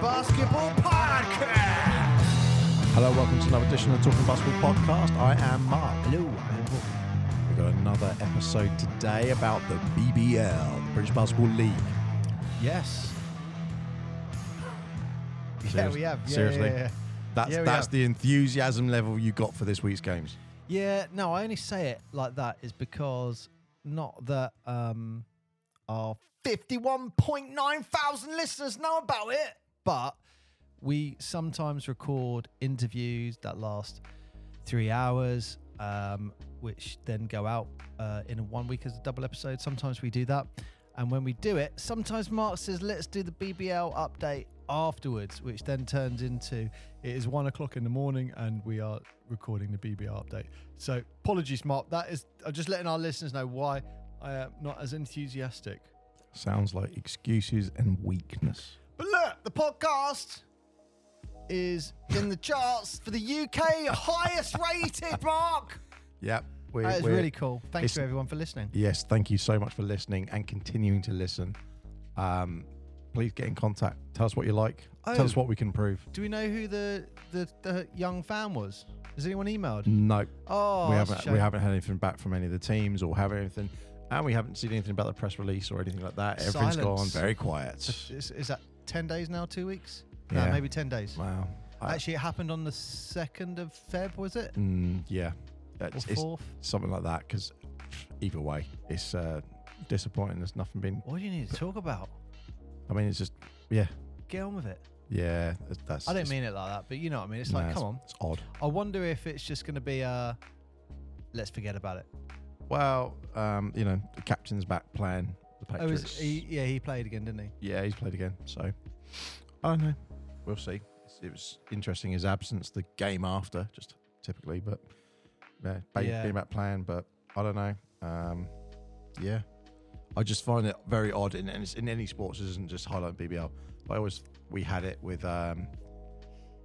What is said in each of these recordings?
Basketball Podcast. Hello, welcome to another edition of the Talking Basketball Podcast. I am Mark. Hello, I'm Paul. We've got another episode today about the BBL, the British Basketball League. Yes. Yeah, we have. Yeah, Seriously? Yeah, yeah. That's Yeah, we that's have. the enthusiasm level you got for this week's games. Yeah, no, I only say it like that is because not that um our 51.9 thousand listeners know about it, but we sometimes record interviews that last three hours, um, which then go out uh, in one week as a double episode. Sometimes we do that. And when we do it, sometimes Mark says, let's do the BBL update afterwards, which then turns into it is one o'clock in the morning and we are recording the BBL update. So apologies, Mark. That is, I'm just letting our listeners know why I am not as enthusiastic. Sounds like excuses and weakness. But look, the podcast is in the charts for the UK highest rated, Mark. Yep. We're, That is we're- really cool. Thanks to everyone for listening. Yes, thank you so much for listening and continuing to listen. Um, please get in contact. Tell us what you like. Oh. Tell us what we can improve. Do we know who the, the, the young fan was? Has anyone emailed? No, Oh, we haven't. We haven't had anything back from any of the teams or have anything, and we haven't seen anything about the press release or anything like that. Everything's Silence. gone very quiet. Is, is that 10 days now? Two weeks? No, Yeah. maybe 10 days. Wow. I- Actually, it happened on the 2nd of Feb, was it? Mm, yeah, Or it's, it's 4th? something like that. Because either way, it's uh, disappointing. There's nothing been. What do you need to talk about? I mean, it's just yeah, Get on with it. yeah. that's- That's. I don't it's- mean it like that, but you know what I mean. It's nah, like, come on. It's odd. I wonder if it's just going to be a let's forget about it. Well, um, you know, the captain's back playing the Oh, Patriots. is he, yeah, he played again, didn't he? Yeah, he's played again. So I don't know. We'll see. It's- It was interesting his absence, the game after, just typically, but yeah, ba- Yeah. being back playing. But I don't know. Um, yeah, I just find it very odd. In, in, in any sports, isn't just highlight BBL. I always we had it with um,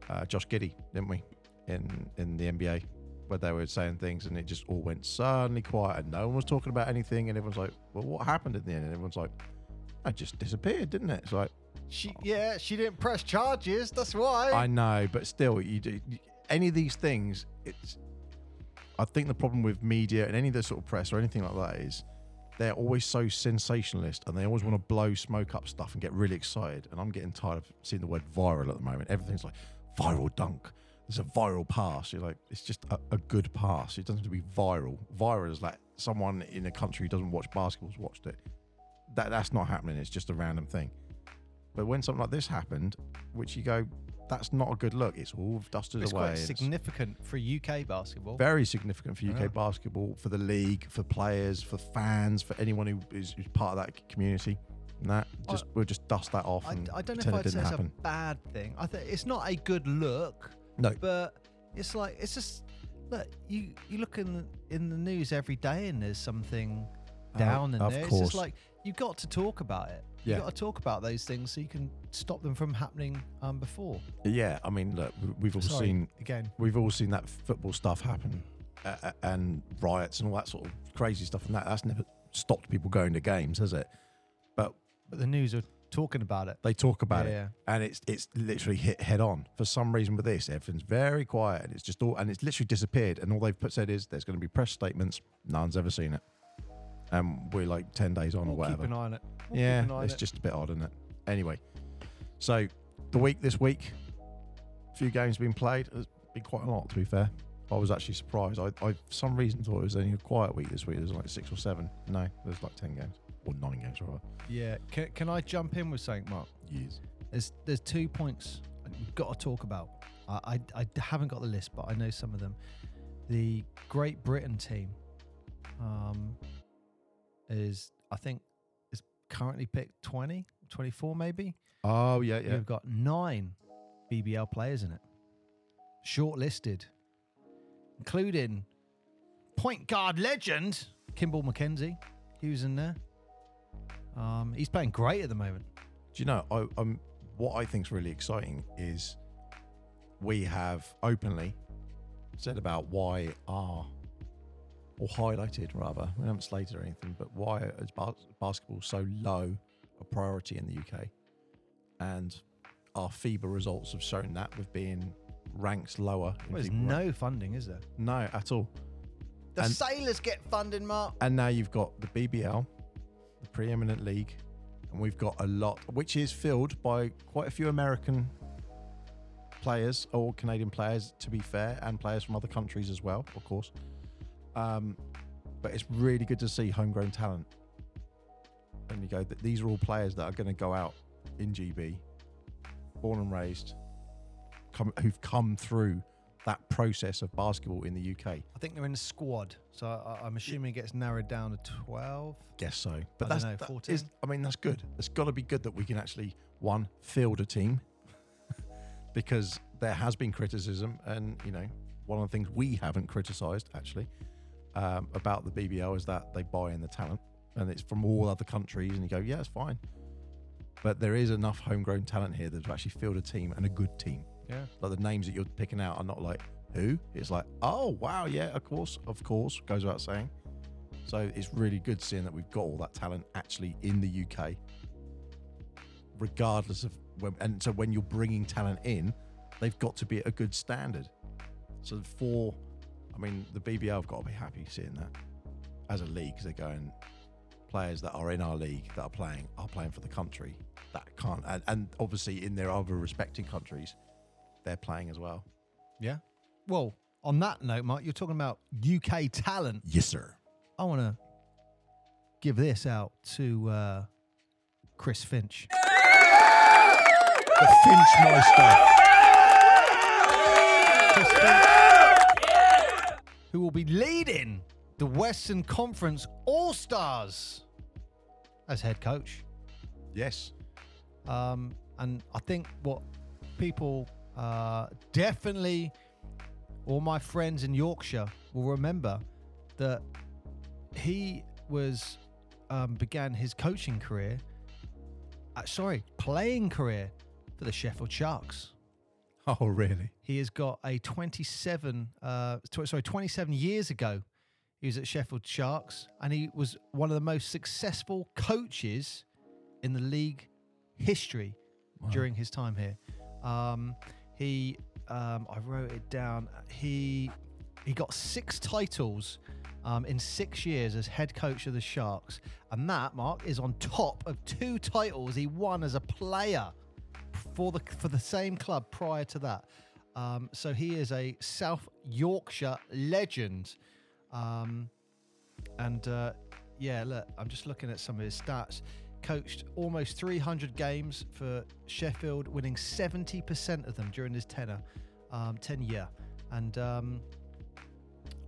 uh, Josh Giddey, didn't we? In in the NBA, where they were saying things, and it just all went suddenly quiet, and no one was talking about anything, and everyone's like, "Well, what happened in the end?" And everyone's like, "It just disappeared, didn't it?" It's like. She, yeah, she didn't press charges. That's why. I know, but still, you do any of these things. It's. I think the problem with media and any of the sort of press or anything like that is they're always so sensationalist and they always want to blow smoke up stuff and get really excited. And I'm getting tired of seeing the word viral at the moment. Everything's like viral dunk. There's a viral pass. You're like, it's just a, a good pass. It doesn't have to be viral. Viral is like someone in a country who doesn't watch basketball's watched it. That that's not happening. It's just a random thing. But when something like this happened, which you go, that's not a good look. It's all dusted it's away. quite It's significant for UK basketball. very significant for UK Yeah. basketball, for the league, for players, for fans, for anyone who is, who's part of that community. And that just we'll just dust that off. I, And I don't know if I'd say didn't it's happen. a bad thing. I think it's not a good look, No, but it's like it's just look. You you look in in the news every day, and there's something down in of there. It's course. just like you've got to talk about it. You Yeah. got to talk about those things so you can stop them from happening um, before. yeah. I mean, look, we- we've all Sorry, seen again. we've all seen that football stuff happen, uh, and riots and all that sort of crazy stuff. And that that's never stopped people going to games, has it? But But the news are talking about it. they talk about Yeah, it, yeah. and it's it's literally hit head on. For some reason, with this, everything's very quiet, and it's just all and it's literally disappeared. And all they've put said is there's going to be press statements. No one's ever seen it, and we're like ten days on or We'll keep whatever. an eye on it. We'll keep yeah, an eye on it's it. just a bit odd, isn't it? Anyway, so the week this week, a few games been played. It's been quite a lot, to be fair. I was actually surprised. I, I for some reason thought it was only a quiet week this week. There's like six or seven. No, there's like ten games or nine games rather. yeah. Can, can I jump in with something, Mark? Yes. There's there's two points we've got to talk about. I, I, I haven't got the list, but I know some of them. The Great Britain team um, is I think is currently picked 20, 24 maybe. Oh yeah, yeah. We've got nine BBL players in it, shortlisted, including point guard legend Kimbal Mackenzie. He was in there. Um, he's playing great at the moment. Do you know? I, um, what I think is really exciting is we have openly said about why our or highlighted rather. We haven't slated or anything, but why is bas- basketball so low a priority in the UK? And our FIBA results have shown that with being ranked lower. in Well, there's FIBA rank- no funding, is there? no at all. The And- sailors get funding, Mark. And now you've got the BBL, the preeminent league, and we've got a lot, which is filled by quite a few American players or Canadian players, to be fair, and players from other countries as well, of course. Um, but it's really good to see homegrown talent. And you go, these are all players that are going to go out in GB, born and raised, come, who've come through that process of basketball in the UK. I think they're in a squad, so I, I'm assuming it gets narrowed down to 12. Guess so. But I that's know, 14? is- I mean, that's good. It's got to be good that we can actually one field a team because there has been criticism, and you know, one of the things we haven't criticised actually um, about the BBL is that they buy in the talent, and it's from all other countries, and you go, yeah, it's fine. But there is enough homegrown talent here that to actually field a team and a good team. Yeah. Like the names that you're picking out are not like who. It's like, oh wow, yeah, of course, of course, goes without saying. So it's really good seeing that we've got all that talent actually in the UK, regardless of when. And so when you're bringing talent in, they've got to be at a good standard. So for, I mean, the BBL have got to be happy seeing that as a league they're going players that are in our league that are playing are playing for the country that can't and, and obviously in their other respecting countries they're playing as well. Yeah. Well, on that note, Mark, you're talking about UK talent. Yes, sir. I want to give this out to uh, Chris Finch. The Finchmeister. Chris Finch, who will be leading the Western Conference All Stars as head coach. Yes. Um, and I think what people uh, definitely, all my friends in Yorkshire will remember that he was um, began his coaching career, uh, sorry, playing career for the Sheffield Sharks. Oh, really? He has got a 27, uh, tw- sorry, 27 years ago. He was at Sheffield Sharks, and he was one of the most successful coaches in the league history during his time here. Um, he, um, I wrote it down. He he got six titles um, in six years as head coach of the Sharks, and that Mark is on top of two titles he won as a player for the for the same club prior to that. Um, so he is a South Yorkshire legend. Um, and uh, yeah, look, I'm just looking at some of his stats. Coached almost 300 games for Sheffield, winning 70% of them during his tenure, um, tenure. And um,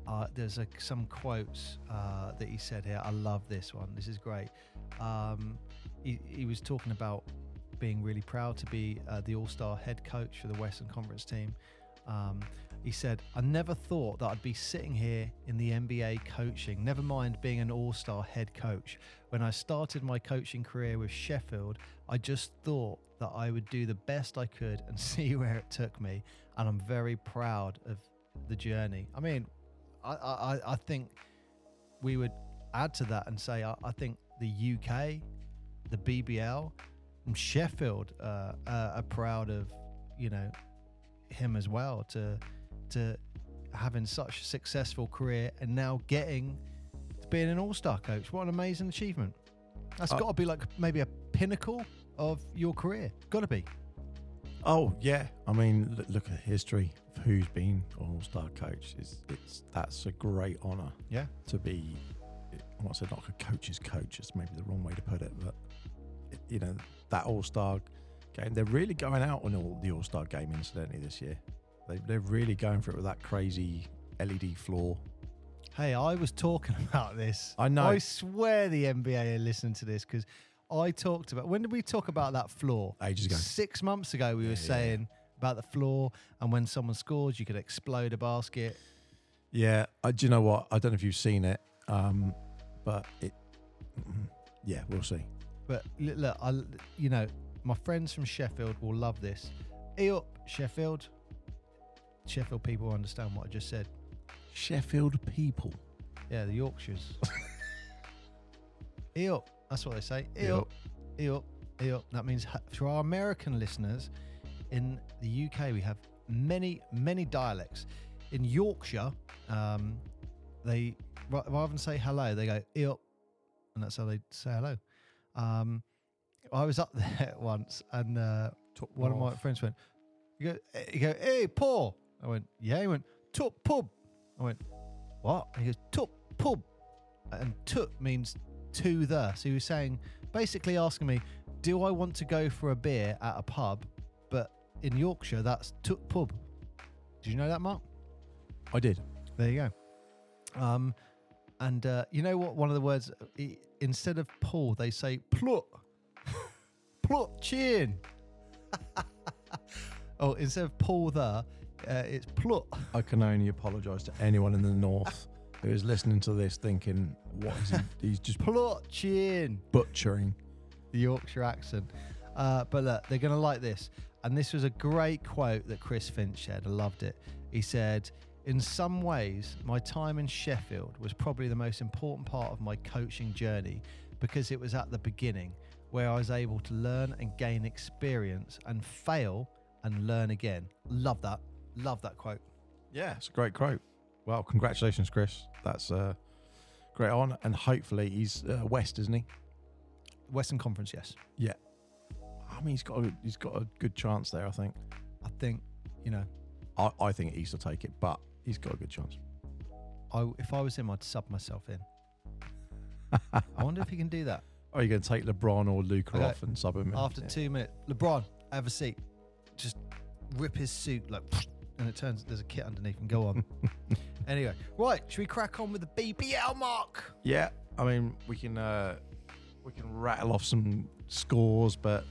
uh, there's a, some quotes uh, that he said here. I love this one. This is great. Um, he, he was talking about being really proud to be uh, the All Star head coach for the Western Conference team. He said, I never thought that I'd be sitting here in the NBA coaching, never mind being an all star head coach. When I started my coaching career with Sheffield, I just thought that I would do the best I could and see where it took me. And I'm very proud of the journey. I mean, I, I, I think we would add to that and say, I, I think the UK, the BBL, and Sheffield uh, uh, are proud of, you know, him as well to to having such a successful career and now getting to being an all-star coach. What an amazing achievement! That's Uh, got to be like maybe a pinnacle of your career. Got to be. Oh yeah, I mean, look, look at history of who's been an all-star coach. It's, it's that's a great honour Yeah. to be. I want to say not a coach's coach. It's maybe the wrong way to put it, but you know that all-star game. They're really going out on all the all-star game, incidentally, this year. They, they're really going for it with that crazy LED floor. Hey, I was talking about this. I know. I swear the NBA are listening to this because I talked about. When did we talk about that floor? Ages ago. Six months ago, we were yeah. saying about the floor, and when someone scores, you could explode a basket. Yeah, I, do you know what? I don't know if you've seen it, um, but it. mm, Yeah, we'll see. But look, I, you know, my friends from Sheffield will love this. E up, Sheffield. Sheffield people understand what I just said. Sheffield people. Yeah, the Yorkshires. e up. That's what they say. E E up. up. E up. E. That means for our American listeners, in the UK, we have many, many dialects. In Yorkshire, um, they rather than say hello, they go "eop," and that's how they say hello. Um, I was up there once, and uh, one of my friends went, "You go, eh, you go, hey, Paul." I went, "Yeah." He went, "Tup pub." I went, "What?" And he goes, "Tup pub," and "tup" means to the. So he was saying, basically asking me, "Do I want to go for a beer at a pub?" But in Yorkshire, that's tup pub. Did you know that, Mark? I did. There you go. Um, and uh, you know what? One of the words instead of pull, they say plut. plut chin. oh, instead of pull the, uh, it's plut. I can only apologise to anyone in the north who is listening to this thinking, what is he? He's just Plut chin. butchering. the Yorkshire accent. Uh, but look, they're going to like this. And this was a great quote that Chris Finch said. I loved it. He said, In some ways, my time in Sheffield was probably the most important part of my coaching journey because it was at the beginning where I was able to learn and gain experience and fail and learn again. Love that. Love that quote. Yeah, it's a great quote. Well, congratulations, Chris. That's uh, great on, and hopefully he's uh, West, isn't he? Western Conference, yes. Yeah. I mean, he's got a, he's got a good chance there. I think. I think, you know, I, I think East will take it, but he's got a good chance. I, if I was him, I'd sub myself in. I wonder if he can do that. Are you going to take LeBron or Luka Okay. off and sub him in? After Yeah. two minutes, LeBron, have a seat. Just rip his suit like, and it turns there's a kit underneath and go on. anyway, right, should we crack on with the BBL mark? Yeah, I mean, we can uh, we can rattle off some scores, but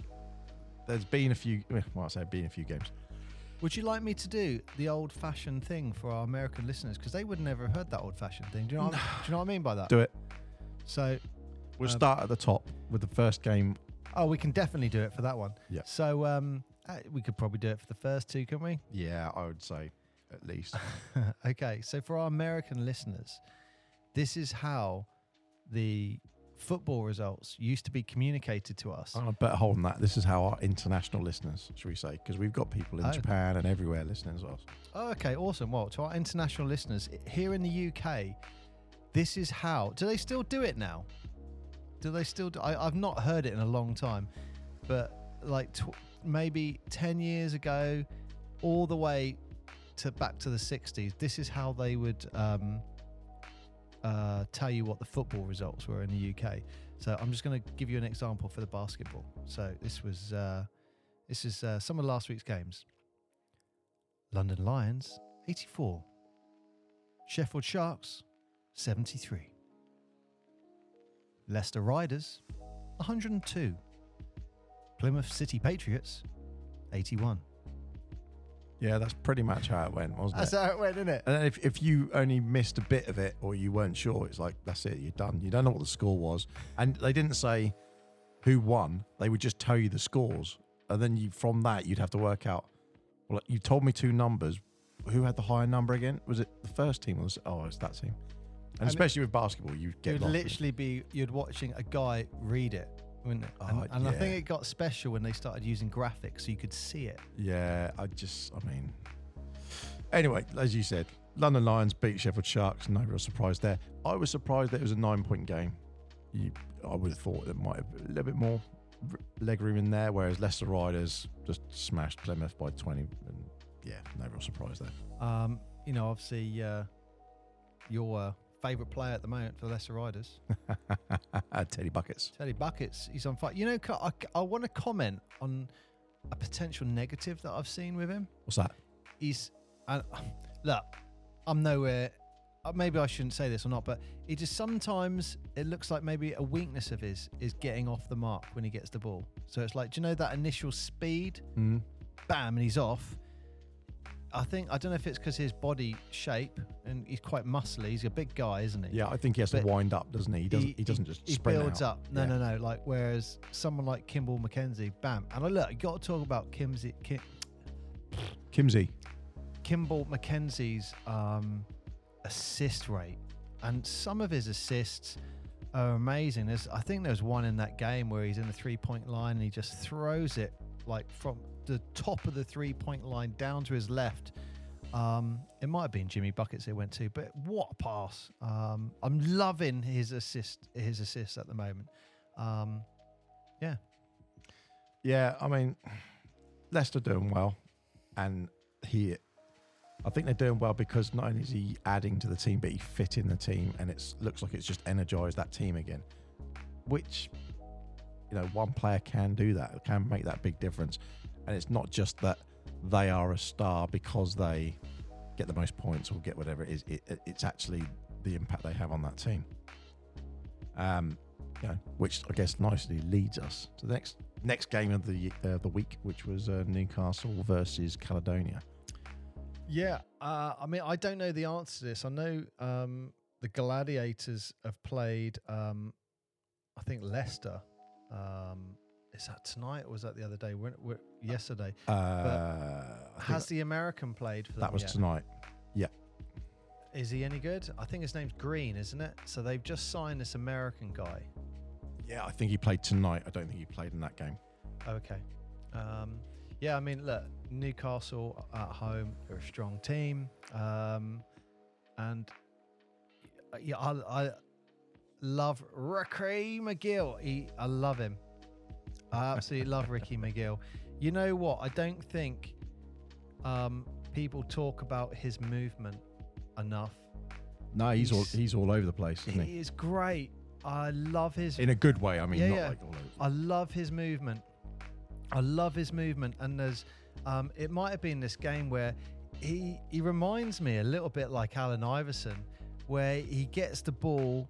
there's been a few. Well, I say been a few games. Would you like me to do the old-fashioned thing for our American listeners because they would never have heard that old-fashioned thing? Do you know? What, do you know what I mean by that? Do it. So, We'll Um, start at the top with the first game. oh, we can definitely do it for that one. Yeah. So, um, uh, we could probably do it for the first two, can we? Yeah, I would say at least. okay, so for our American listeners, this is how the football results used to be communicated to us. I better hold on that. This is how our international listeners, should we say, because we've got people in Oh. Japan and everywhere listening as well. Oh, okay, awesome. Well, to our international listeners here in the UK, this is how. Do they still do it now? Do they still? Do, I, I've not heard it in a long time, but like tw- maybe ten years ago, all the way to back to the '60s. This is how they would um, uh, tell you what the football results were in the UK. So I'm just going to give you an example for the basketball. So this was uh, this is uh, some of last week's games. London Lions 84, Sheffield Sharks 73, Leicester Riders 102, Plymouth City Patriots 81. Yeah, that's pretty much how it went, wasn't That's it? That's how it went, isn't it? And then if, if you only missed a bit of it or you weren't sure, it's like, that's it, you're done. You don't know what the score was. And they didn't say who won, they would just tell you the scores. And then you from that, you'd have to work out, well, you told me two numbers. Who had the higher number again? Was it the first team or was it, oh, it's that team? And And it- especially with basketball, you get You'd literally be you'd watching a guy read it, wouldn't it? And, Oh, and I think it got special when they started using graphics so you could see it. Yeah, I just, I mean. Anyway, as you said, London Lions beat Sheffield Sharks. No real surprise there. I was surprised that it was a nine point game. You, I would have thought there might have been a little bit more r- leg room in there, whereas Leicester Riders just smashed Plymouth by 20. And yeah, no real surprise there. Um, you know, obviously, uh, your uh, favourite player at the moment for the Leicester Riders, Teddy Buckets. Teddy Buckets, he's on fire. You know, I, I want to comment on a potential negative that I've seen with him. What's that? He's, and look, I'm nowhere. uh, Maybe I shouldn't say this or not, but he just sometimes it looks like maybe a weakness of his is getting off the mark when he gets the ball. So it's like, do you know that initial speed? Mm. bam, and he's off. I think I don't know if it's because his body shape and he's quite muscly. He's a big guy, isn't he? Yeah, I think he has to wind up, doesn't he? He doesn't. He, doesn't just He builds out. up. No, Yeah. no, no. Like whereas someone like Kimbal Mackenzie, bam. And I look, you got to talk about Kimsey, Kim, Kimsey. Kimbal Mackenzie's um, assist rate, and some of his assists are amazing. There's, I think there's one in that game where he's in the three point line and he just throws it like from the top of the three point line down to his left. Um, it might have been Jimmy Buckets it went to, but what a pass! Um, I'm loving his assist, his assists at the moment. Um, yeah, Yeah, I mean, Leicester doing well, and he, I think they're doing well because not only is he adding to the team, but he fit in the team, and it looks like it's just energized that team again, which, you know, one player can do that, can make that big difference, and it's not just that they are a star because they get the most points or get whatever it is. It, it- it's actually the impact they have on that team. Um, you know, which I guess nicely leads us to the next next game of the uh, the week, which was uh, Newcastle versus Caledonia. yeah. Uh, I mean, I don't know the answer to this. I know um, the Gladiators have played. Um, I think Leicester. Um, is that tonight or was that the other day? When, when, yesterday. Uh, Has the American played for that was yet? tonight. Yeah. Is he any good? I think his name's Green, isn't it? So they've just signed this American guy. Yeah, I think he played tonight. I don't think he played in that game. Okay. Um, yeah, I mean, look, Newcastle at home, they're a strong team. Um, and yeah, I, I love Ricky McGill. He, I love him. I absolutely love Ricky McGill. You know what? I don't think um, people talk about his movement enough. No, he's, all He's- he's all over the place, isn't he? He is great. I love his In a good way. I mean, Yeah, not yeah. like all over. I love his movement. I love his movement, and there's, um, it might have been this game where he he reminds me a little bit like Allen Iverson, where he gets the ball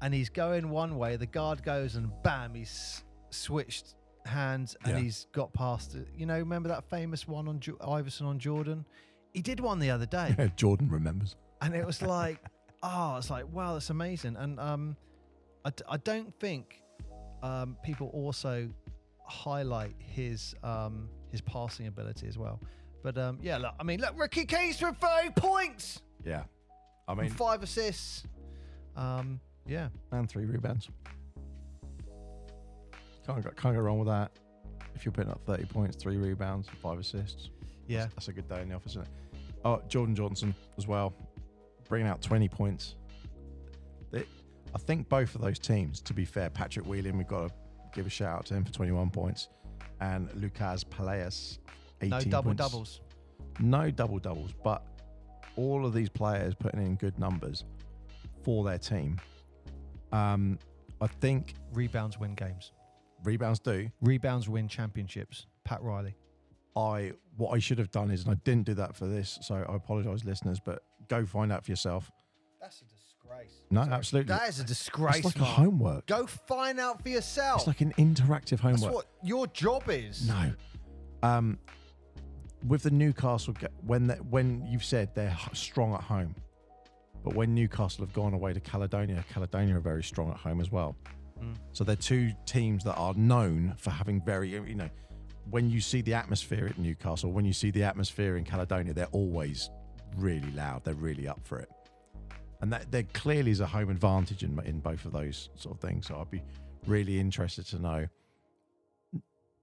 and he's going one way, the guard goes and bam, he's switched hands and Yeah. he's got past it. You know, remember that famous one on jo- Iverson on Jordan? He did one the other day Jordan remembers. and it was like, oh, it's like, wow, that's amazing. And um, I, d- I don't think um, people also highlight his um, his passing ability as well. But um, yeah, look, I mean, look, Ricky Keys for five points Yeah, I and mean, five assists. Um, yeah, and three rebounds. Can't go, can't go wrong with that. If you're putting up 30 points, three rebounds, five assists, yeah, that's, that's a good day in the office, isn't it? Oh, Jordan Johnson as well, bringing out 20 points. They, I think both of those teams, to be fair, Patrick Wheeling, we've got to give a shout out to him for 21 points, and Lucas Peleas, 18 no double points. doubles. No double doubles, but all of these players putting in good numbers for their team. Um, I think Rebounds win games. Rebounds do. Rebounds win championships. Pat Riley. I what I should have done is, and I didn't do that for this, so I apologise, listeners. But go find out for yourself. That's a disgrace. No, absolutely. That is a disgrace. It's like a Mark. homework. Go find out for yourself. It's like an interactive homework. That's what your job is. No. Um, with the Newcastle, ga- when the, when you've said they're strong at home, but when Newcastle have gone away to Caledonia, Caledonia are very strong at home as well. Mm. So they're two teams that are known for having very, you know, when you see the atmosphere at Newcastle, when you see the atmosphere in Caledonia, they're always really loud. They're really up for it. And that there clearly is a home advantage in, in both of those sort of things. So I'd be really interested to know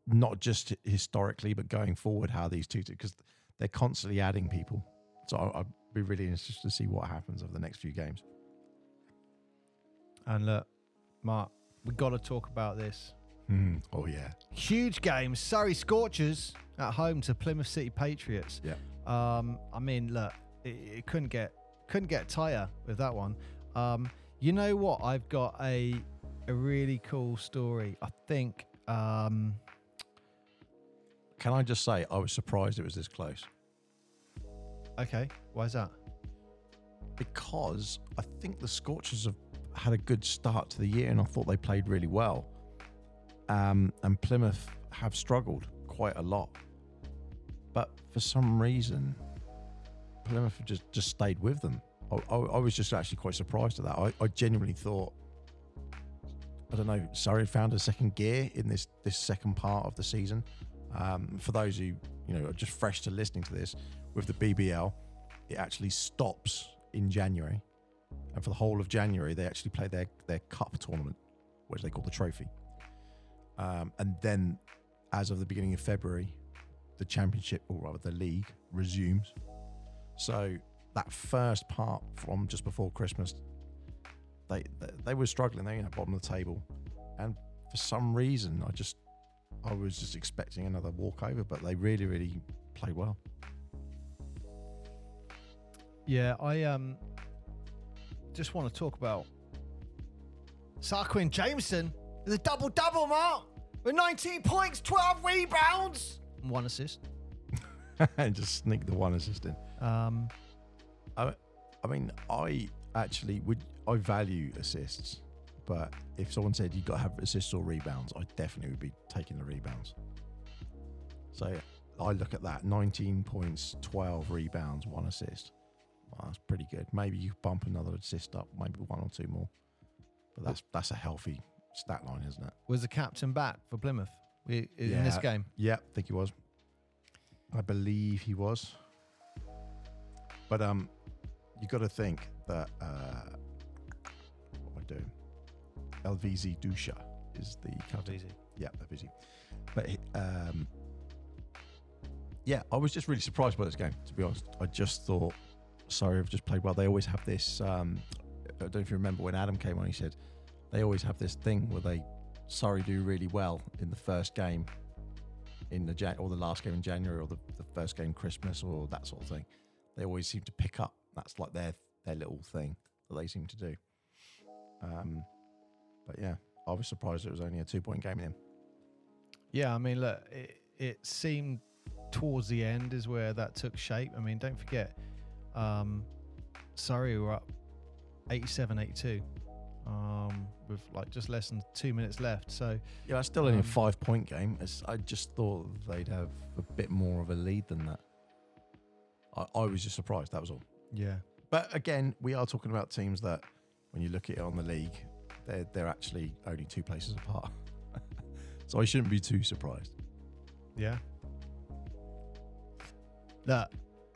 not just historically, but going forward, how these two, because they're constantly adding people. So I- I'd be really interested to see what happens over the next few games. And look, Mark, we got to talk about this. Oh yeah, Huge game. Surrey Scorchers at home to Plymouth City Patriots. Yeah. Um, I mean, look, it, it couldn't get couldn't get tighter with that one. Um, you know what? I've got a a really cool story. I think. Um, can I just say I was surprised it was this close okay, why is that? because I think the Scorchers have had a good start to the year, and I thought they played really well. Um, and Plymouth have struggled quite a lot, but for some reason, Plymouth have just just stayed with them. I, I, I was just actually quite surprised at that. I, I genuinely thought, I don't know, Surrey found a second gear in this this second part of the season. Um, for those who you know are just fresh to listening to this, with the BBL, it actually stops in January, and for the whole of January they actually play their their cup tournament, which they call the trophy. Um, and then, as of the beginning of February, the championship, or rather the league, resumes. So that first part from just before Christmas, they they, they were struggling. They were at bottom of the table, and for some reason, I just I was just expecting another walkover, but they really really played well. Yeah, I um just want to talk about Sarquin Jameson with a double double mark with 19 points, 12 rebounds, and one assist. and just sneak the one assist in. Um, I, I mean, I actually would I value assists, but if someone said you've got to have assists or rebounds, I definitely would be taking the rebounds. So I look at that: 19 points, 12 rebounds, one assist. Well, that's pretty good. Maybe you bump another assist up, maybe one or two more. But that's that's a healthy stat line, isn't it? was the captain back for Plymouth in this game? Yeah, I think he was. I believe he was. But um, you got to think that uh, what am I doing? LVZ Dusha is the captain. Easy. Yeah, LVZ. But um, yeah, I was just really surprised by this game. To be honest, I just thought, sorry, I've just played well. They always have this. Um, I don't know if you remember when Adam came on. He said they always have this thing where they sorry do really well in the first game in the Jan- or the last game in January or the, the first game Christmas or that sort of thing. They always seem to pick up. That's like their their little thing that they seem to do. Um, but yeah, I was surprised it was only a two point game in him. Yeah, I mean, look, it, it seemed towards the end is where that took shape. I mean, don't forget, um, Surrey were up 87 82 um, with like just less than two minutes left. So, Yeah, that's still only Um, a five point game. It's, I just thought they'd have a bit more of a lead than that. I, I was just surprised. That was all. yeah. But again, we are talking about teams that, when you look at it on the league, they're they're actually only two places apart. so I shouldn't be too surprised. Yeah. Look,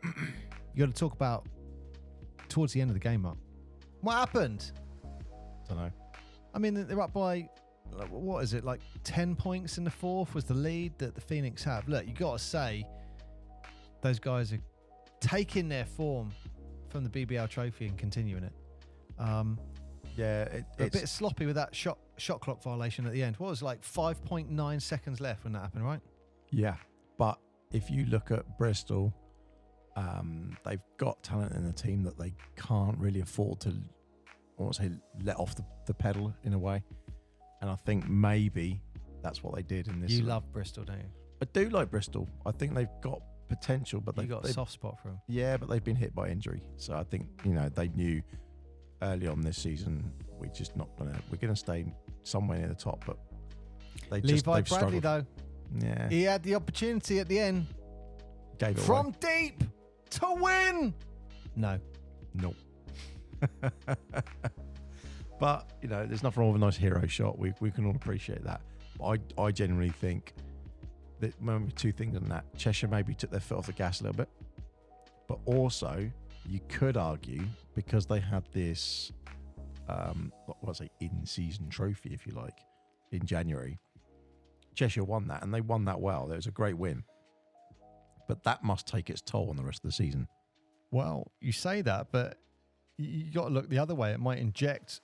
you got to talk about towards the end of the game, Mark. What happened? I don't know. I mean, they're up by like, what is it like ten points in the fourth was the lead that the Phoenix have. Look, you got to say those guys are taking their form from the BBL Trophy and continuing it. Um, Yeah, it, a bit sloppy with that shot shot clock violation at the end. What was it, like five point nine seconds left when that happened, right? yeah. But if you look at Bristol, um, they've got talent in the team that they can't really afford to, I want to say, let off the, the pedal in a way. And I think maybe that's what they did in this. You love Bristol, don't you? I do like Bristol. I think they've got potential, but they've got a they, soft spot for them. yeah, but they've been hit by injury. So I think you know they knew early on this season we're just not gonna we're gonna stay somewhere near the top, but they just Levi they've Bradley, struggled. though, Yeah, he had the opportunity at the end gave it from away. deep to win. No. No. but you know, there's nothing wrong with a nice hero shot. We we can all appreciate that. But I I genuinely think that maybe two things on that. Cheshire maybe took their foot off the gas a little bit, but also you could argue because they had this um what was it in season trophy if you like in January. Cheshire won that and they won that well. It was a great win. But that must take its toll on the rest of the season. Well, you say that, but you, got to look the other way. It might inject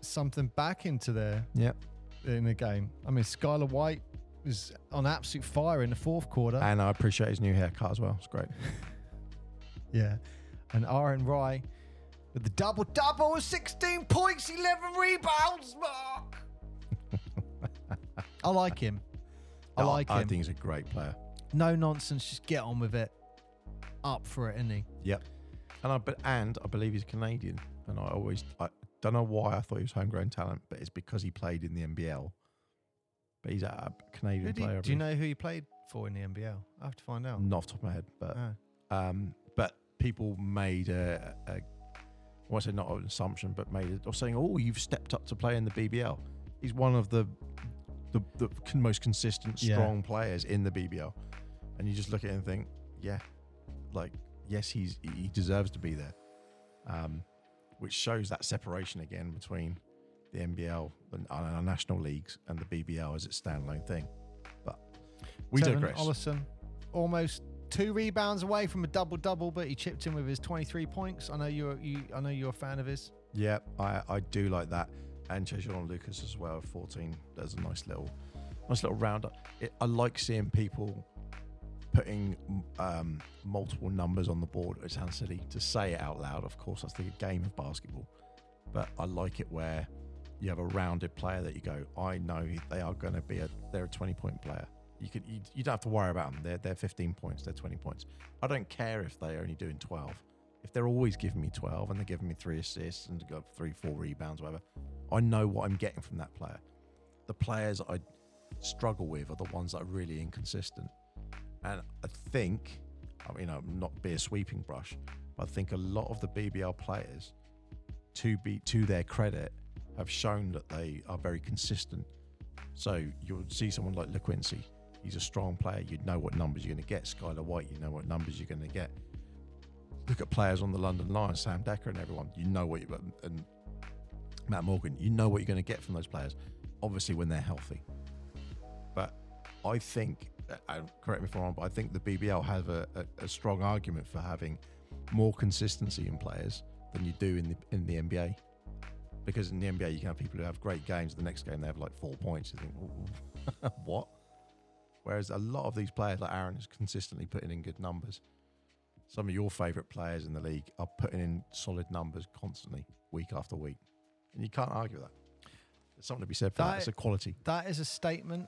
something back into their Yep. in the game. I mean, Skylar White was on absolute fire in the fourth quarter. And I appreciate his new haircut as well. It's great. yeah, and Aaron Rye with the double double with 16 points, 11 rebounds. Mark. I like him. I like I him. think he's a great player. No nonsense. Just get on with it. Up for it, isn't he? Yep. And I but and I believe he's Canadian. And I always I don't know why I thought he was homegrown talent, but it's because he played in the NBL. But he's a Canadian Who do, player. I do you believe. know who he played for in the NBL? I have to find out. Not off the top of my head, but Oh. um, but people made a, a I won't say not an assumption, but made it or saying, "Oh, you've stepped up to play in the BBL." He's one of the the, the con- most consistent, Yeah. strong players in the BBL, and you just look at it and think, "Yeah, like yes, he's he deserves to be there," um, which shows that separation again between the NBL and our national leagues and the BBL as its standalone thing. But We Tevin digress. Ollison, almost two rebounds away from a double double, but he chipped in with his 23 points. I know you're you. I know you're a fan of his. Yeah, I, I do like that. And Chejon Lucas as well, 14. There's a nice little nice little round. It, I like seeing people putting um, multiple numbers on the board. It sounds silly to say it out loud. Of course, that's the game of basketball. But I like it where you have a rounded player that you go, I know they are going to be a they're a 20 point player. You you, you don't have to worry about them. They're they're 15 points. They're 20 points. I don't care if they're only doing 12. If they're always giving me 12 and they're giving me three assists and got three, four rebounds, whatever, I know what I'm getting from that player. The players I struggle with are the ones that are really inconsistent. And I think, I mean, I'm not be a sweeping brush, but I think a lot of the BBL players, to be to their credit, have shown that they are very consistent. So you'll see someone like LaQuincy. He's a strong player. You know what numbers you're going to get. Skylar White, you know what numbers you're going to get. Look at players on the London Lions, Sam Dekker and everyone. You know what you and Matt Morgan. You know what you're going to get from those players. Obviously, when they're healthy. But I think, uh, correct me if I'm wrong, but I think the BBL have a, a, a strong argument for having more consistency in players than you do in the in the NBA. Because in the NBA, you can have people who have great games. The next game, they have like four points. You think, what? Whereas a lot of these players, like Aaron, is consistently putting in good numbers. Some of your favourite players in the league are putting in solid numbers constantly, week after week, and you can't argue with that. There's something to be said for that. That- It's a quality. That is a statement.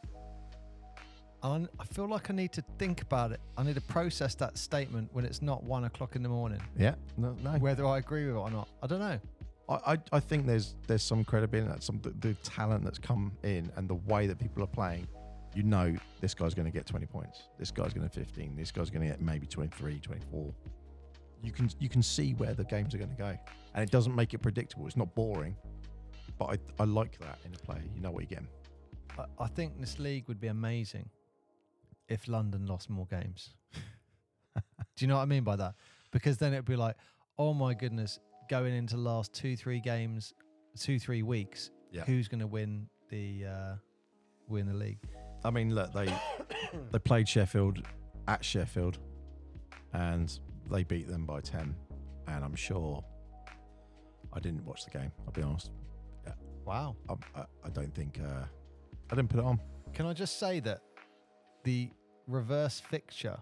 I feel like I need to think about it. I need to process that statement when it's not one o'clock in the morning, Yeah, no, no. whether I agree with it or not. I don't know. I, I, I think there's there's some credibility that, some the, the talent that's come in and the way that people are playing. You know, this guy's going to get 20 points. This guy's going to 15. This guy's going to get maybe 23, 24. You can you can see where the games are going to go, and it doesn't make it predictable. It's not boring, but I, I like that in a player. You know what you're getting. I, I think this league would be amazing if London lost more games. Do you know what I mean by that? Because then it'd be like, oh my goodness, going into the last two, three games, two, three weeks, Yeah. who's going to win the uh, win the league? I mean, look, they they played Sheffield at Sheffield, and they beat them by 10. And I'm sure I didn't watch the game. I'll be honest. Wow. I, I, I don't think uh, I didn't put it on. Can I just say that the reverse fixture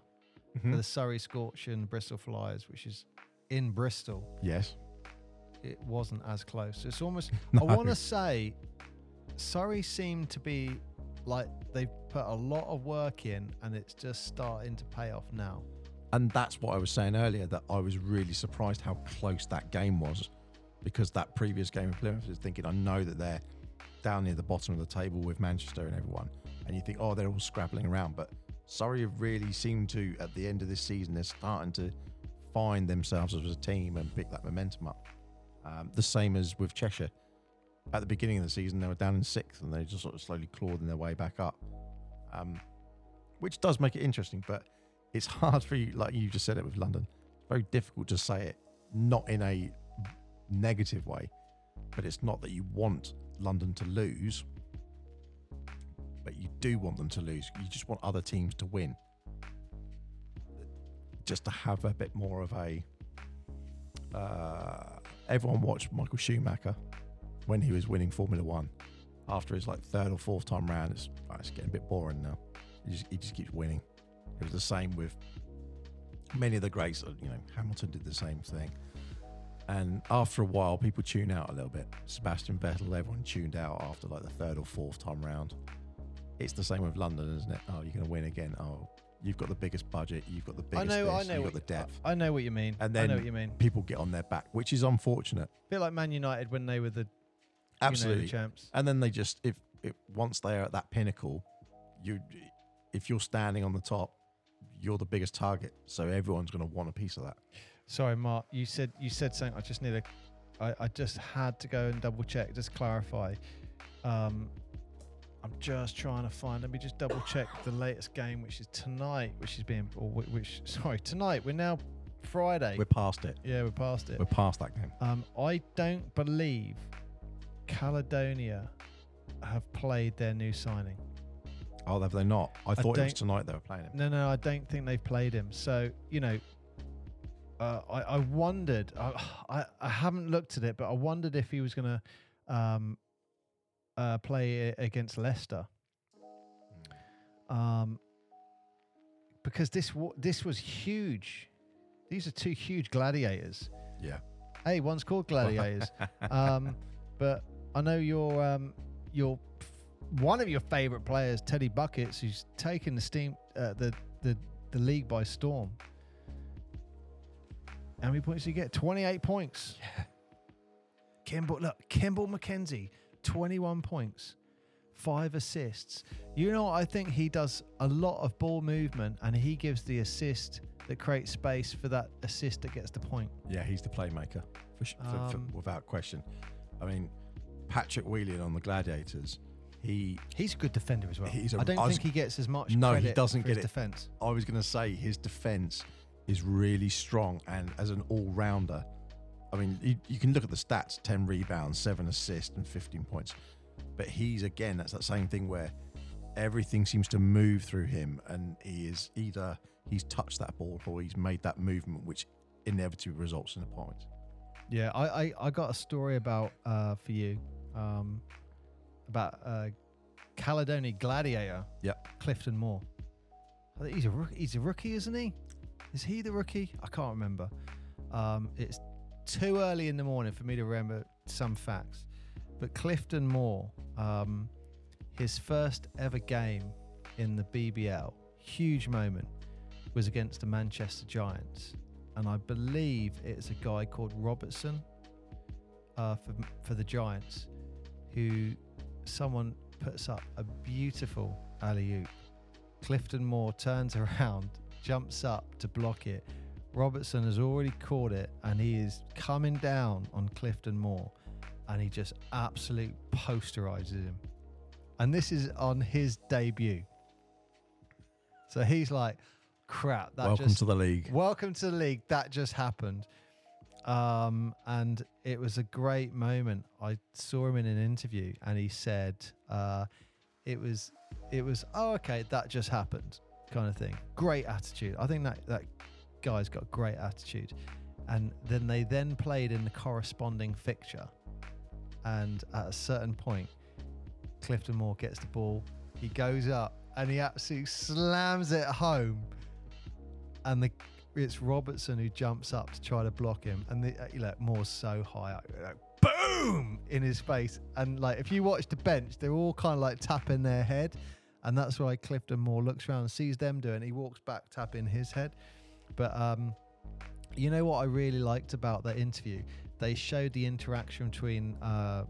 Mm-hmm. for the Surrey Scorch and Bristol Flyers, which is in Bristol, Yes. it wasn't as close. It's almost No. I want to say Surrey seemed to be like they've put a lot of work in and it's just starting to pay off now. And that's what I was saying earlier that I was really surprised how close that game was because that previous game of Plymouth is thinking, I know that they're down near the bottom of the table with Manchester and everyone. And you think, oh, they're all scrabbling around. But Surrey have really seemed to, at the end of this season, they're starting to find themselves as a team and pick that momentum up. Um, the same as with Cheshire. At the beginning of the season, they were down in sixth and they just sort of slowly clawing their way back up. Um, which does make it interesting, but it's hard for you, like you just said it with London. It's very difficult to say it, not in a negative way, but it's not that you want London to lose, do want them to lose. You just want other teams to win. Just to have a bit more of a. Uh, everyone watched Michael Schumacher when he was winning Formula One. After his like third or fourth time round, it's, oh, it's getting a bit boring now. He just, he just keeps winning. It was the same with many of the greats. uh, You know, Hamilton did the same thing. And after a while, people tune out a little bit. Sebastian Vettel, everyone tuned out after like the third or fourth time round. It's the same with London, isn't it? Oh, you're going to win again. Oh, you've got the biggest budget. You've got the biggest. I know, I know, You've what, got the depth. I know what you mean. And then I know what you mean. People get on their back, which is unfortunate. A bit like Man United when they were the you Absolutely. know, the champs. And then they just, if, if once they are at that pinnacle, you, if you're standing on the top, you're the biggest target. So everyone's going to want a piece of that. Sorry, Mark. You said you said something. I just need a. I, I just had to go and double check, just clarify. Um, I'm just trying to find. Let me just double check the latest game, which is tonight, which is being, or whi- which sorry, tonight. We're now Friday. We're past it. yeah, we're past it. We're past that game. Um, I don't believe Caledonia have played their new signing. Oh, have they not? I thought it was don't- tonight they were playing him. No, no, I don't think they've played him. So you know, uh, I, I wondered. I, I I haven't looked at it, but I wondered if he was going to um, uh, play against Leicester. Um, because this wa- this was huge. These are two huge gladiators. Yeah. Hey, one's called gladiators. um, but I know your um, your one of your favourite players, Teddy Buckets, who's taken the steam uh, the the the league by storm. How many points did he get? Twenty eight points. Yeah. Kimbal, look, Kimbal Mackenzie, twenty one points, five assists. You know. I think he does a lot of ball movement, and he gives the assist that creates space for that assist that gets the point. Yeah, he's the playmaker, for, for, for, Um, without question. I mean, Patrick Whelan on the Gladiators, he He's a good defender as well. I don't I was- think he gets as much. No, he doesn't for get it. defense. I was going to say his defense is really strong, and as an all-rounder, I mean, you, you can look at the stats: ten rebounds, seven assists, and fifteen points. But he's again, that's that same thing where everything seems to move through him, and he is either he's touched that ball or he's made that movement, which inevitably results in a point. Yeah, I, I, I got a story about uh, for you um, about uh, Caledonia Gladiator. Yep. Clifton Moore. I think he's a rookie. He's a rookie, isn't he? Is he the rookie? I can't remember. Um, it's too early in the morning for me to remember some facts. But Clifton Moore, um, his first ever game in the BBL, huge moment, was against the Manchester Giants, and I believe it's a guy called Robertson uh, for for the Giants, who someone puts up a beautiful alley oop. Clifton Moore turns around, jumps up to block it. Robertson has already caught it, and he is coming down on Clifton Moore, and he just absolute posterizes him. And this is on his debut. So he's like, crap, that Welcome just to the league. Welcome to the league. That just happened. Um, and it was a great moment. I saw him in an interview and he said, uh, it was, it was, oh, okay, that just happened kind of thing. Great attitude. I think that, that guy's got great attitude. And then they then played in the corresponding fixture. And at a certain point, Clifton Moore gets the ball. He goes up and he absolutely slams it home and the it's Robertson who jumps up to try to block him, and the, uh, you know, Moore's so high up, boom in his face, and like if you watch the bench, they're all kind of like tapping their head, and that's why Clifton Moore looks around sees them doing. He walks back, tapping his head, but um, you know what I really liked about that interview? They showed the interaction between uh,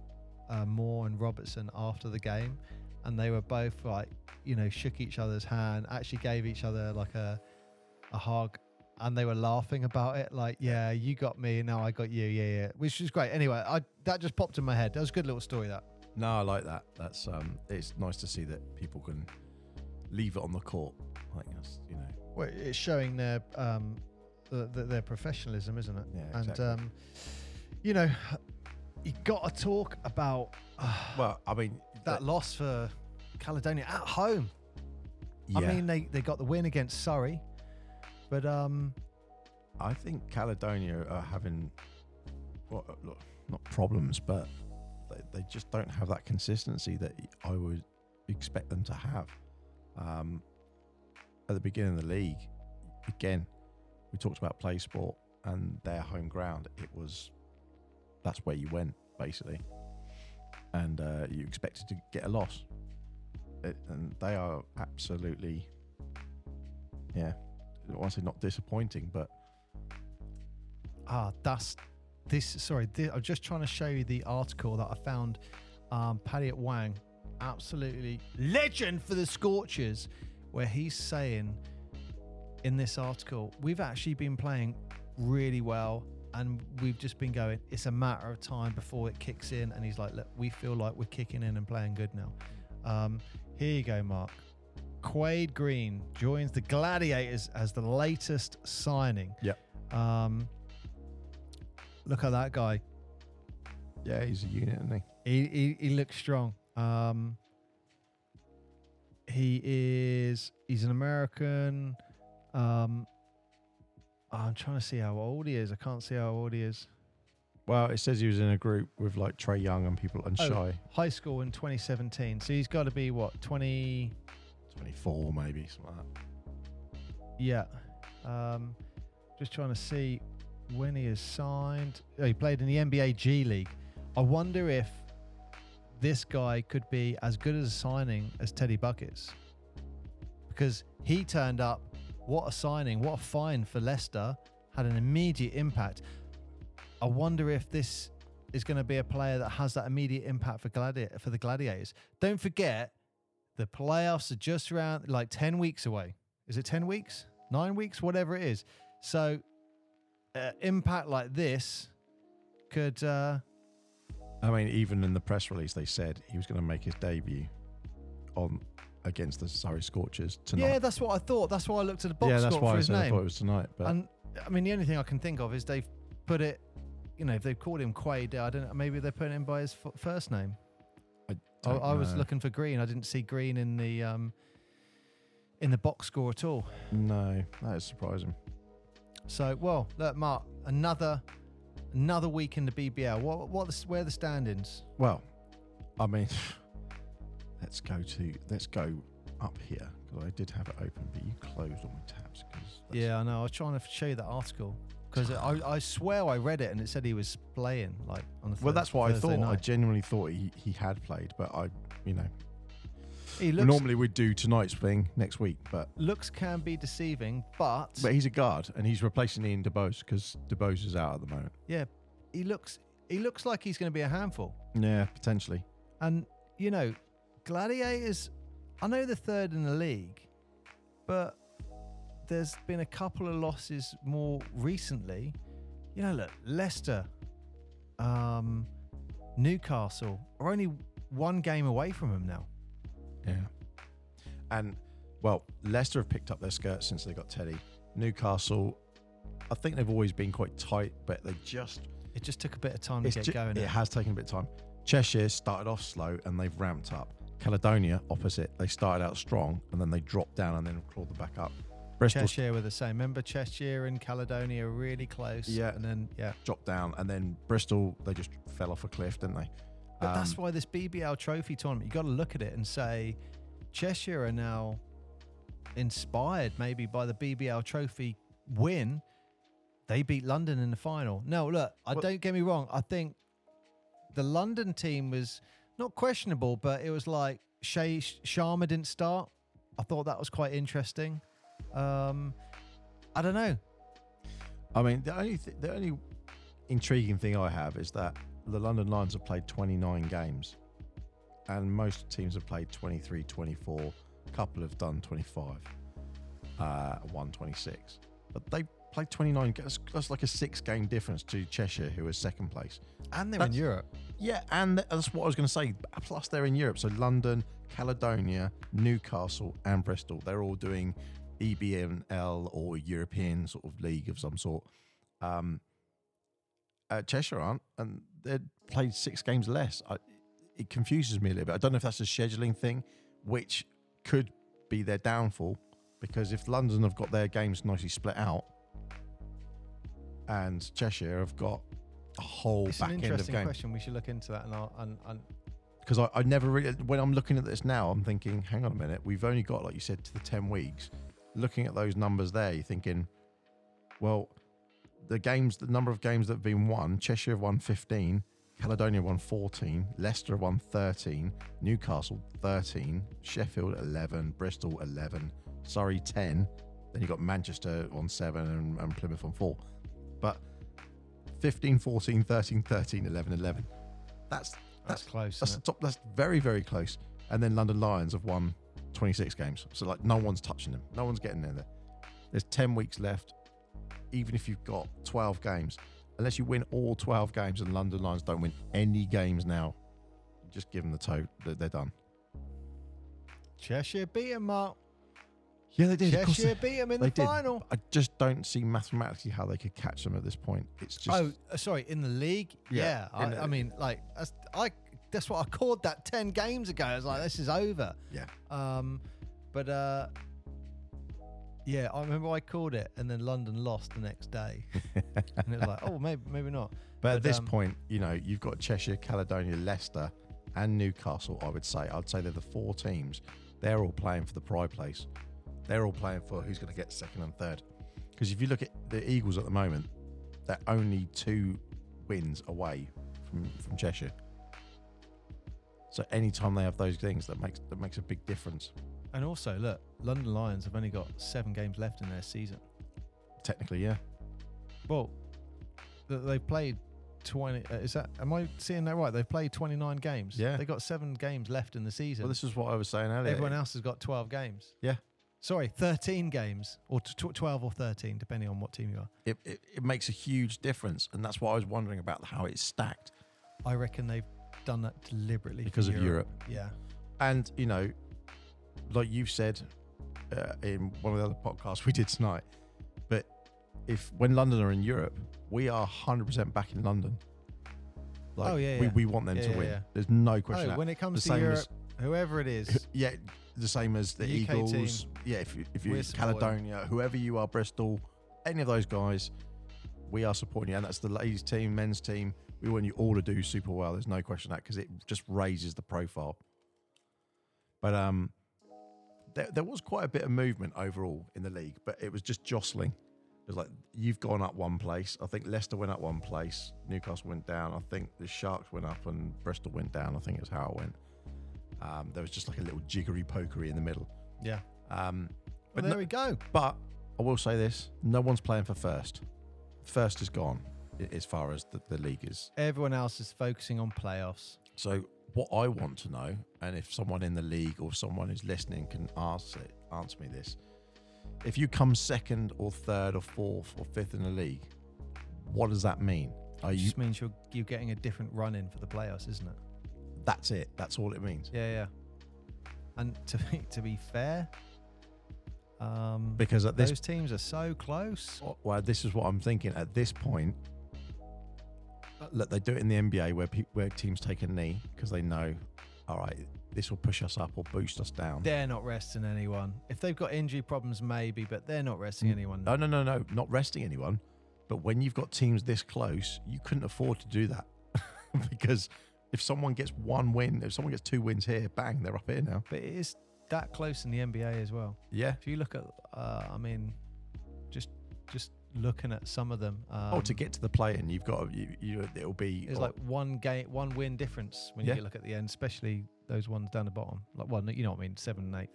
uh, Moore and Robertson after the game, and they were both like, you know, shook each other's hand, actually gave each other like a a hug and they were laughing about it like yeah you got me now i got you yeah yeah which is great anyway i that just popped in my head that was a good little story that No, I like that. That's um, it's nice to see that people can leave it on the court. Like, that's you know, well, it's showing their um the, the, their professionalism isn't it Yeah, and exactly. um you know you got to talk about uh, well, I mean that loss for caledonia at home yeah, i mean they they got the win against surrey but um I think Caledonia are having, well, uh, look, not problems, but they, they just don't have that consistency that I would expect them to have. Um, at the beginning of the league, again, we talked about play sport and their home ground. It was that's where you went basically, and uh, you expected to get a loss, it, and they are absolutely, yeah. I say not disappointing, but Ah, that's this. Sorry, thi- I'm just trying to show you the article that I found. Um, Paddy at Wang, absolutely legend for the Scorchers, where he's saying in this article, we've actually been playing really well and we've just been going, it's a matter of time before it kicks in. And he's like, look, we feel like we're kicking in and playing good now. Um, here you go, Mark. Quade Green joins the Gladiators as the latest signing. Yep. Um, look at that guy. yeah, he's a unit, isn't he? He he, he looks strong. Um, he is he's an American. Um, I'm trying to see how old he is. I can't see how old he is. Well, it says he was in a group with like Trae Young and people and Oh. Shy. High school in 2017. So he's got to be what 20? 24 maybe, something like that. Yeah. Um, just trying to see when he is signed. Oh, he played in the NBA G League. I wonder if this guy could be as good as a signing as Teddy Buckets. Because he turned up, what a signing, what a find for Leicester, had an immediate impact. I wonder if this is going to be a player that has that immediate impact for gladi- for the Gladiators. Don't forget, the playoffs are just around like 10 weeks away. Is it 10 weeks? Nine weeks? Whatever it is. So, uh, impact like this could. Uh, I mean, even in the press release, they said he was going to make his debut on against the Surrey Scorchers tonight. yeah, that's what I thought. That's why I looked at the box yeah, that's score why for I his said I thought it was tonight. But And I mean, the only thing I can think of is they've put it. You know, if they've called him Quaid, I don't know. Maybe they're putting him by his f- first name. I, I, don't I was know. looking for Green. I didn't see Green in the um, in the box score at all. No, that is surprising. So, well, look, Mark, another another week in the BBL. What what the, where are the standings? Well, I mean, let's go to let's go up here because I did have it open, but you closed all my tabs. Cause Yeah, I know. I was trying to show you that article because I, I swear I read it and it said he was playing like on the. Well, that's what I Thursday thought. I genuinely thought he, he had played, but I, you know, he looks normally we'd do tonight's thing next week, but looks can be deceiving, but, but he's a guard and he's replacing Ian DuBose because DuBose is out at the moment. yeah, he looks he looks like he's going to be a handful. Yeah, potentially. And you know, Gladiators. I know they're third in the league, but there's been a couple of losses more recently. You know, look, Leicester, um, Newcastle are only one game away from him now. Yeah. And well, Leicester have picked up their skirts since they got Teddy. Newcastle, I think they've always been quite tight, but they just It just took a bit of time to get ju- going. It eh? has taken a bit of time. Cheshire started off slow and they've ramped up. Caledonia, opposite, they started out strong and then they dropped down and then clawed them back up. Bristol Cheshire were the same. Remember, Cheshire and Caledonia really close. Yeah. and then yeah. dropped down and then Bristol, they just fell off a cliff, didn't they? But that's Um, why this BBL trophy tournament, you got to look at it and say, Cheshire are now inspired maybe by the BBL trophy win. They beat London in the final. No, look, I Well- don't get me wrong. I think the London team was not questionable, but it was like Shay Sharma didn't start. I thought that was quite interesting. Um, I don't know. I mean, the only th- the only intriguing thing I have is that the London Lions have played 29 games, and most teams have played 23, 24. A couple have done 25, uh, one 26, but they played 29. ga- That's, that's like a six game difference to Cheshire, who is second place. And they're in Europe. Yeah, and that's what I was going to say. Plus, they're in Europe, so London, Caledonia, Newcastle, and Bristol. They're all doing E ENBL or European sort of league of some sort. Um, uh, Cheshire aren't, and they played six games less. I, it confuses me a little bit. I don't know if that's a scheduling thing, which could be their downfall, because if London have got their games nicely split out, and Cheshire have got a whole It's back an end of interesting games question. We should look into that. And, I'll, and, and because I, I never really when I'm looking at this now, I'm thinking, hang on a minute, we've only got like you said to the ten weeks. Looking at those numbers there, you're thinking, well, the games, the number of games that have been won, Cheshire have won 15, Caledonia won 14, Leicester won 13, Newcastle 13, Sheffield 11, Bristol 11, Surrey 10. Then you've got Manchester on 7 and, and Plymouth on 4. But 15, 14, 13, 13, 11, 11. That's that's that's close. that's the top. That's very very close. And then London Lions have won 26 games, so like no one's touching them. No one's getting in there. There's 10 weeks left. Even if you've got 12 games, unless you win all 12 games and London Lions don't win any games now, just give them the toe. They're, they're done. Cheshire beat him, Mark. Yeah, they did. Cheshire beat him in the did. final. I just don't see mathematically how they could catch them at this point. It's just oh, uh, sorry, in the league, Yeah, yeah. I, the- I mean, like, as- I that's what I called that ten games ago. I was like, this is over. Yeah. Um, but uh, yeah, I remember I called it, and then London lost the next day, and it was like, oh, maybe maybe not. But, at this um, point, you know, you've got Cheshire, Caledonia, Leicester, and Newcastle. I would say, I'd say they're the four teams. They're all playing for the pride place. They're all playing for who's going to get second and third. Because if you look at the Eagles at the moment, they're only two wins away from from Cheshire. So anytime they have those things, that makes that makes a big difference. And also, look, London Lions have only got seven games left in their season. Technically, yeah. Well, they've played 20. Uh, is that, am I seeing that right? They've played 29 games. Yeah. They've got seven games left in the season. Well, this is what I was saying earlier. Everyone else has got 12 games. Yeah. Sorry, 13 games, or t- 12 or 13, depending on what team you are. it, it, it makes a huge difference, and that's what I was wondering about how it's stacked I reckon they've done that deliberately for because of Europe. Yeah. And you know, like you've said uh, in one of the other podcasts we did tonight, but if when London are in Europe, we are hundred percent back in London. Like, Oh, yeah, we, yeah. we want them Yeah, to yeah, win. yeah. There's no question. Oh, when it comes the to Europe, as- whoever it is, yeah, the same as the team. Eagles. Yeah, if you, if you We're supporting. Caledonia, whoever you are, Bristol, any of those guys, we are supporting you, and that's the ladies team, men's team. We want you all to do super well. There's no question that because it just raises the profile. But um, there, there was quite a bit of movement overall in the league, but it was just jostling. It was like you've gone up one place. I think Leicester went up one place. Newcastle went down. I think the Sharks went up and Bristol went down. I think it's how it went. Um, there was just like a little jiggery pokery in the middle. yeah. Um, Well, but there no- we go. but I will say this: no one's playing for first. First is gone as far as the, the league is. Everyone else is focusing on playoffs. So what I want to know, and if someone in the league or someone who's listening can answer it, answer me this: if you come second or third or fourth or fifth in the league, what does that mean? Are It you? just means you're you're getting a different run in for the playoffs, isn't it? That's it. That's all it means. Yeah, yeah. And to be, to be fair, um, Because at this those teams are so close. Well, this is what I'm thinking. At this point, look, they do it in the NBA where pe- where teams take a knee because they know, all right, this will push us up or boost us down. They're not resting anyone. If they've got injury problems, maybe, but they're not resting Mm. anyone. No, no, no, no, not resting anyone. But when you've got teams this close, you couldn't afford to do that because if someone gets one win, if someone gets two wins here, bang, they're up here now. But it is that close in the NBA as well. Yeah. If you look at, uh, I mean, just just looking at some of them. Um, oh, to get to the play-in, you've got to, you, you, it'll be It's like one game, one win difference when Yeah. you look at the end, especially those ones down the bottom. Like one, you know what I mean, seven and eight.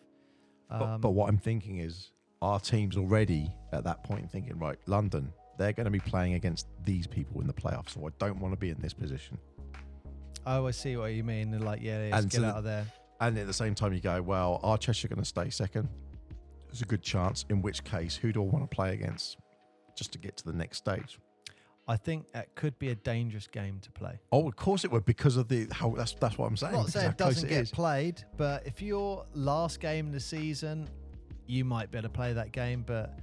But, Um, but what I'm thinking is, our team's already at that point thinking, right, London, they're going to be playing against these people in the playoffs, so I don't want to be in this position. oh, I see what you mean. They're like, yeah, yeah And get out of there. And at the same time, you go, well, are Cheshire going to stay second? There's a good chance. In which case, who do I want to play against just to get to the next stage? I think it could be a dangerous game to play. Oh, of course it would because of the how. That's that's what I'm saying. I'm not saying it doesn't it get is. played, but if your last game of the season, you might be able to play that game, but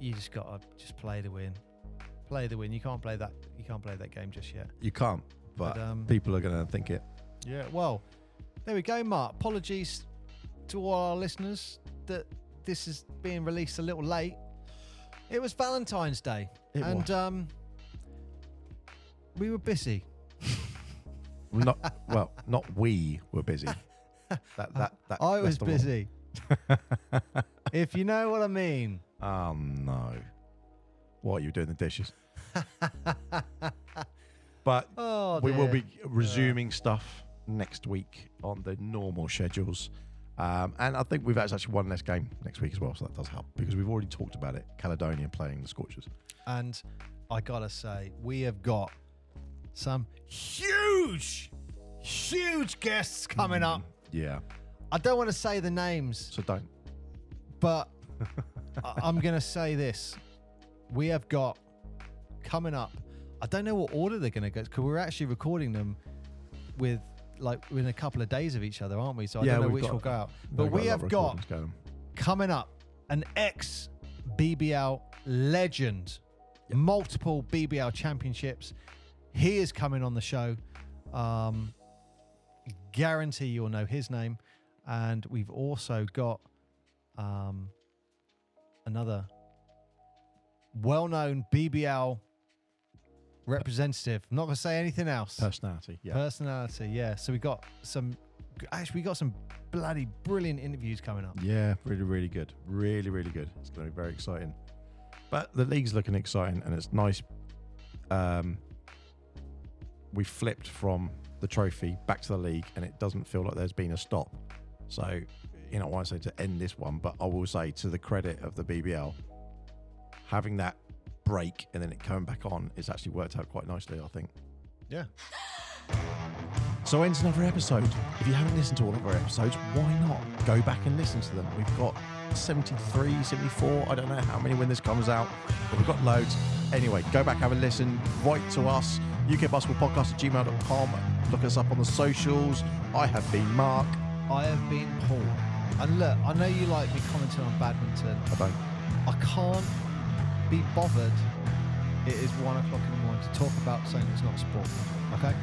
you just got to just play the win. Play the win. You can't play that. You can't play that game just yet. You can't, but, But, um, people are going to think it. Yeah. Well, there we go, Mark. Apologies to all our listeners that this is being released a little late. It was Valentine's Day, It and was. um, we were busy. Not well, not we were busy. That that that. I that's was the wrong- busy. if you know what I mean. Oh no! What are you doing the dishes? but Oh, we will dear. be resuming stuff next week on the normal schedules. Um, and I think we've actually won less game next week as well, so that does help because we've already talked about it. Caledonia playing the Scorchers. And I gotta say, we have got some huge, huge guests coming up. Yeah, I don't want to say the names, so don't. but I- I'm gonna say this: we have got coming up. I don't know what order they're gonna go because we're actually recording them with like within a couple of days of each other, aren't we? So I Yeah, don't know which got- will go out. But we have got coming up an ex BBL legend, multiple BBL championships. He is coming on the show. Um, guarantee you'll know his name. And we've also got um, another well-known BBL representative. I'm not going to say anything else. Personality. Yeah. Personality, yeah. So we got some. Actually, we got some bloody brilliant interviews coming up. Yeah, really, really good. Really, really good. It's going to be very exciting. But the league's looking exciting, and it's nice. Um, we flipped from the trophy back to the league, and it doesn't feel like there's been a stop. So, you know, I say to end this one, but I will say to the credit of the BBL, having that break and then it coming back on, it's actually worked out quite nicely, I think. Yeah. So ends another episode. If you haven't listened to all of our episodes, why not go back and listen to them? We've got 73, 74, I don't know how many when this comes out, but we've got loads. Anyway, go back, have a listen, write to us, ukbasketballpodcast at gmail.com. Look us up on the socials. I have been Mark. I have been Paul. And look, I know you like me commenting on badminton. I don't. I can't be bothered. It is one o'clock in the morning to talk about something that's not sport. Okay?